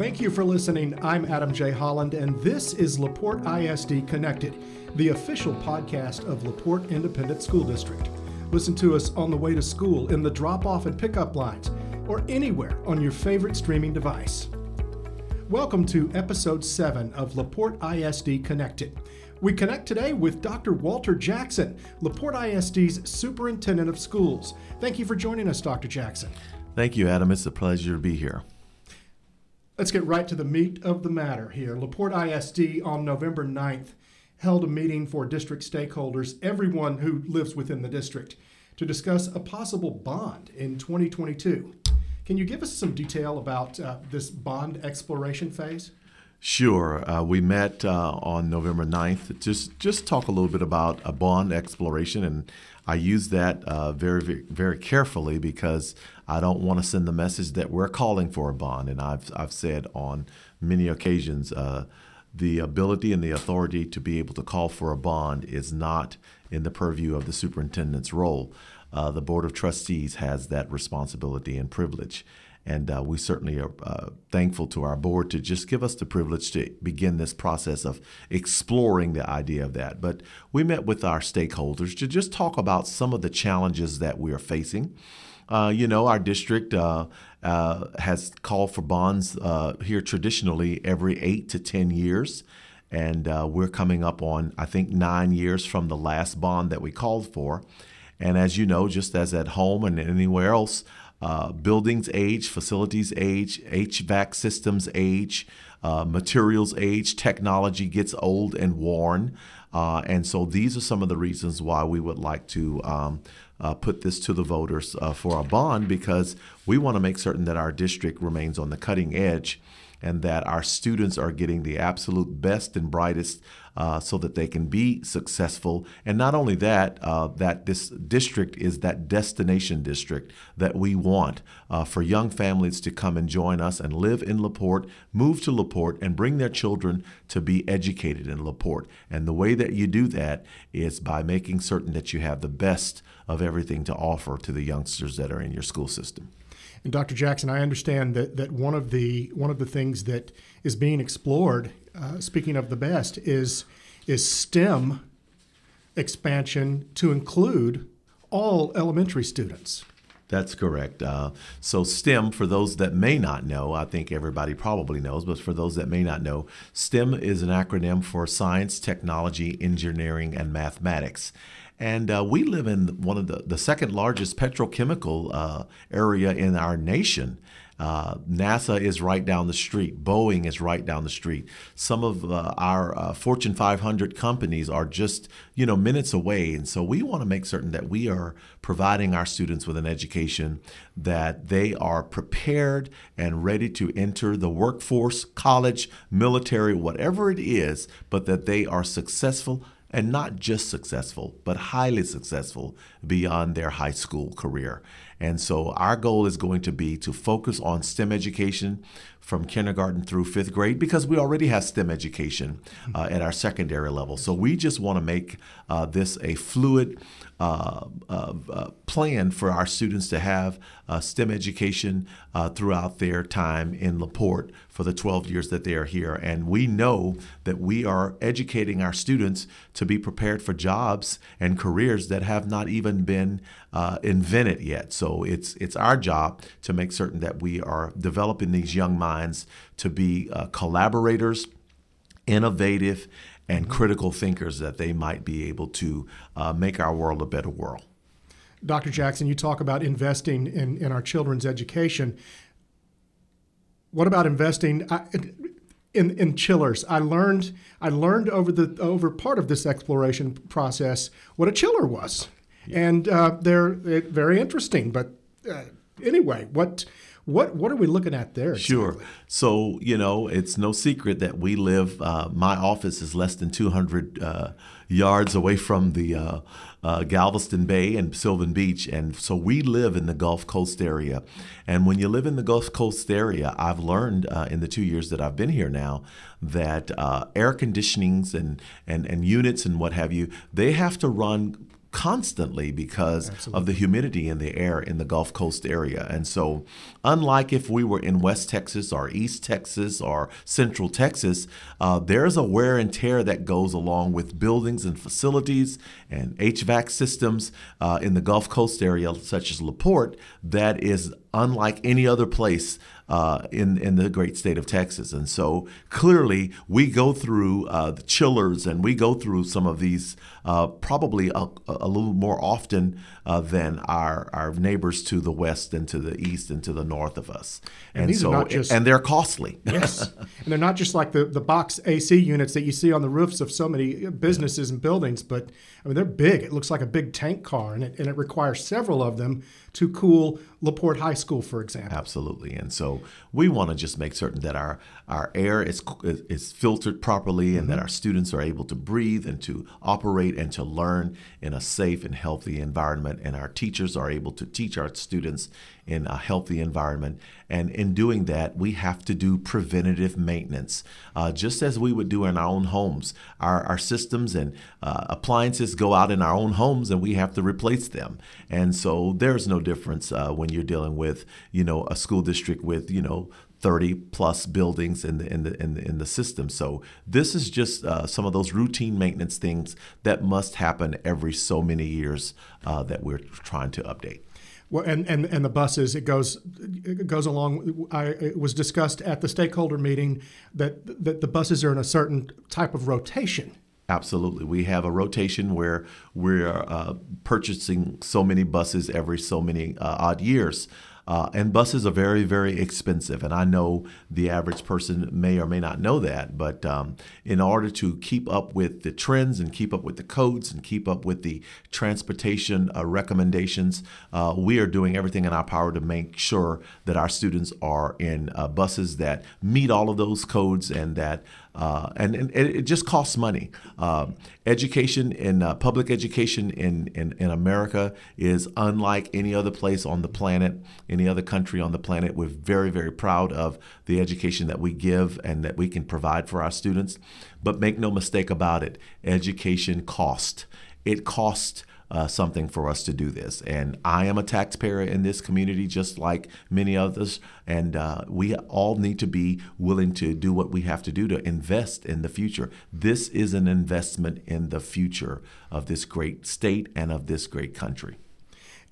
Thank you for listening. I'm Adam J. Holland, and this is LaPorte ISD Connected, the official podcast of LaPorte Independent School District. Listen to us on the way to school, in the drop off and pickup lines, or anywhere on your favorite streaming device. Welcome to episode 7 of LaPorte ISD Connected. We connect today with Dr. Walter Jackson, LaPorte ISD's Superintendent of Schools. Thank you for joining us, Dr. Jackson. Thank you, Adam. It's a pleasure to be here. Let's get right to the meat of the matter here. LaPorte ISD on November 9th held a meeting for district stakeholders, everyone who lives within the district, to discuss a possible bond in 2022. Can you give us some detail about uh, this bond exploration phase? Sure. Uh, we met uh, on November 9th. Just just talk a little bit about a bond exploration, and I use that uh, very, very very carefully because I don't want to send the message that we're calling for a bond. And I've I've said on many occasions uh, the ability and the authority to be able to call for a bond is not in the purview of the superintendent's role. Uh, the board of trustees has that responsibility and privilege. And uh, we certainly are uh, thankful to our board to just give us the privilege to begin this process of exploring the idea of that. But we met with our stakeholders to just talk about some of the challenges that we are facing. Uh, you know, our district uh, uh, has called for bonds uh, here traditionally every eight to 10 years. And we're coming up on, I think, nine years from the last bond that we called for. And as you know, just as at home and anywhere else, uh, buildings age, facilities age, HVAC systems age, uh, materials age, technology gets old and worn. Uh, and so these are some of the reasons why we would like to um, uh, put this to the voters uh, for a bond because we want to make certain that our district remains on the cutting edge and that our students are getting the absolute best and brightest uh, so that they can be successful. And not only that, uh, that this district is that destination district that we want uh, for young families to come and join us and live in LaPorte, move to LaPorte, and bring their children to be educated in LaPorte. And the way that you do that is by making certain that you have the best of everything to offer to the youngsters that are in your school system. And Dr. Jackson, I understand that, that one of the one of the things that is being explored, uh, speaking of the best, is is STEM expansion to include all elementary students. That's correct. Uh, so, STEM, for those that may not know, I think everybody probably knows, but for those that may not know, STEM is an acronym for Science, Technology, Engineering, and Mathematics. And uh, we live in one of the, the second largest petrochemical uh, area in our nation. Uh, NASA is right down the street. Boeing is right down the street. Some of uh, our uh, Fortune 500 companies are just, you know, minutes away. And so we want to make certain that we are providing our students with an education that they are prepared and ready to enter the workforce, college, military, whatever it is, but that they are successful and not just successful, but highly successful beyond their high school career. And so our goal is going to be to focus on STEM education from kindergarten through fifth grade because we already have STEM education uh, at our secondary level. So we just want to make uh, this a fluid uh, uh, uh plan for our students to have uh, STEM education throughout their time in LaPorte for the 12 years that they are here. And we know that we are educating our students to be prepared for jobs and careers that have not even been Uh, invented yet. So it's it's our job to make certain that we are developing these young minds to be uh, collaborators, innovative, and mm-hmm. critical thinkers that they might be able to uh, make our world a better world. Dr. Jackson, you talk about investing in, in our children's education. What about investing in, in chillers? I learned I learned over the over part of this exploration process what a chiller was, yeah. and uh, they're, very interesting. But uh, anyway, what what what are we looking at there? Sure. So you know, it's no secret that we live. Uh, my office is less than 200 uh, yards away from the uh, uh, Galveston Bay and Sylvan Beach, and so we live in the Gulf Coast area. And when you live in the Gulf Coast area, I've learned uh, in the two years that I've been here now that uh, air conditionings and, and and units and what have you, they have to run constantly because Absolutely. of the humidity in the air in the Gulf Coast area. And so, unlike if we were in West Texas or East Texas or Central Texas, uh, there's a wear and tear that goes along with buildings and facilities and HVAC systems uh, in the Gulf Coast area, such as LaPorte, that is unlike any other place uh, in in the great state of Texas. And so clearly, we go through uh, the chillers and we go through some of these uh, probably a, a, little more often uh, than our our neighbors to the west and to the east and to the north of us. And, and these so, are not just, and they're costly. yes, and they're not just like the the box AC units that you see on the roofs of so many businesses and buildings, but I mean they're big. It looks like a big tank car, and it and it requires several of them to cool LaPorte High School, for example. Absolutely. And so we want to just make certain that our, our air is, is filtered properly and mm-hmm. that our students are able to breathe and to operate and to learn in a safe and healthy environment. And our teachers are able to teach our students in a healthy environment. And in doing that, we have to do preventative maintenance, uh, just as we would do in our own homes. Our, our systems and uh, appliances go out in our own homes and we have to replace them. And so there's no difference uh, when you're dealing with, you know, a school district with, you know, 30 plus buildings in the in the in the, in the system. So this is just uh, some of those routine maintenance things that must happen every so many years uh, that we're trying to update. Well, and, and, and the buses, it goes it goes along. I, it was discussed at the stakeholder meeting that that the buses are in a certain type of rotation. Absolutely. We have a rotation where we're uh, purchasing so many buses every so many uh, odd years. Uh, and buses are very, very expensive. And I know the average person may or may not know that. But um, in order to keep up with the trends and keep up with the codes and keep up with the transportation uh, recommendations, uh, we are doing everything in our power to make sure that our students are in uh, buses that meet all of those codes and that uh, and, and, it just costs money. Uh, education in uh, public education in, in, in America is unlike any other place on the planet, any other country on the planet. We're very, very proud of the education that we give and that we can provide for our students. But make no mistake about it, education costs. It costs uh, something for us to do this. And I am a taxpayer in this community, just like many others. And uh, we all need to be willing to do what we have to do to invest in the future. This is an investment in the future of this great state and of this great country.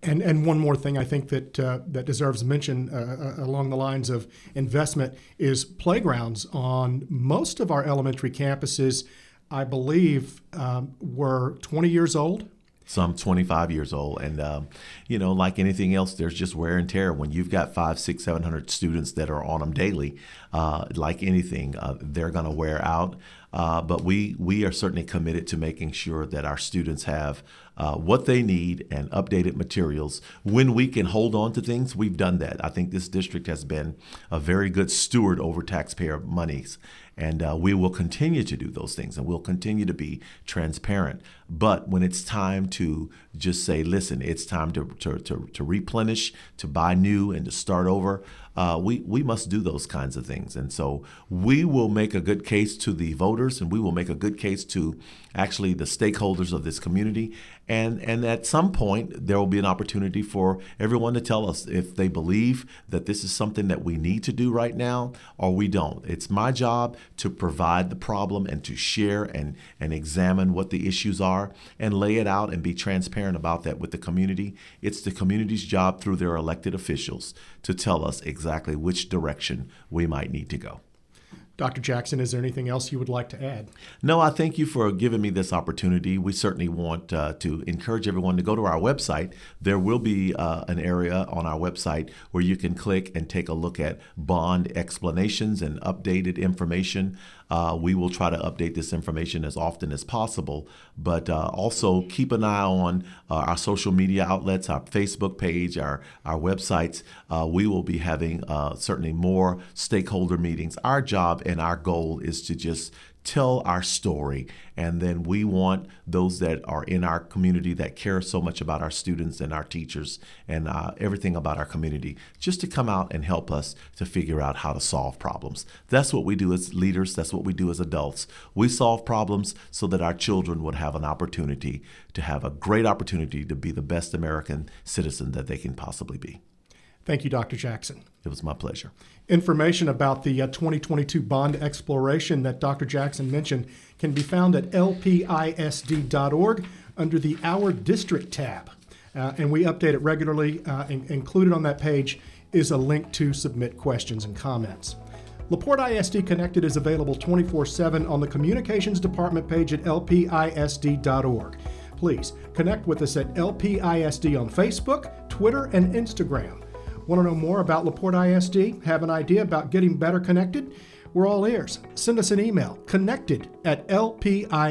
And and one more thing I think that uh, that deserves mention uh, uh along the lines of investment is playgrounds on most of our elementary campuses. I believe um, were 20 years old some 25 years old and um, you know like anything else there's just wear and tear when you've got five six seven hundred students that are on them daily uh, like anything uh, they're going to wear out uh, but we we are certainly committed to making sure that our students have uh, what they need and updated materials. When we can hold on to things, we've done that. I think this district has been a very good steward over taxpayer monies. And uh, we will continue to do those things and we'll continue to be transparent. But when it's time to just say, listen, it's time to, to, to, to replenish, to buy new, and to start over, uh, we, we must do those kinds of things. And so we will make a good case to the voters and we will make a good case to actually the stakeholders of this community. And, and at some point, there will be an opportunity for everyone to tell us if they believe that this is something that we need to do right now or we don't. It's my job to provide the problem and to share and, and examine what the issues are and lay it out and be transparent about that with the community. It's the community's job through their elected officials to tell us exactly which direction we might need to go. Dr. Jackson, is there anything else you would like to add? No, I thank you for giving me this opportunity. We certainly want uh, to encourage everyone to go to our website. There will be uh, an area on our website where you can click and take a look at bond explanations and updated information. Uh, we will try to update this information as often as possible, but uh, also keep an eye on uh, our social media outlets, our Facebook page, our, our websites. Uh, we will be having certainly more stakeholder meetings. Our job and our goal is to just tell our story. And then we want those that are in our community that care so much about our students and our teachers and uh, everything about our community just to come out and help us to figure out how to solve problems. That's what we do as leaders, that's what we do as adults. We solve problems so that our children would have an opportunity to have a great opportunity to be the best American citizen that they can possibly be. Thank you, Dr. Jackson. It was my pleasure. Information about the uh, 2022 bond exploration that Dr. Jackson mentioned can be found at lpisd.org under the Our District tab. Uh, and we update it regularly. Uh, in- included on that page is a link to submit questions and comments. LaPorte ISD Connected is available 24 7 on the Communications Department page at lpisd.org. Please connect with us at LPISD on Facebook, Twitter, and Instagram. Want to know more about LaPorte ISD? Have an idea about getting better connected? We're all ears. Send us an email connected at lpisd.org.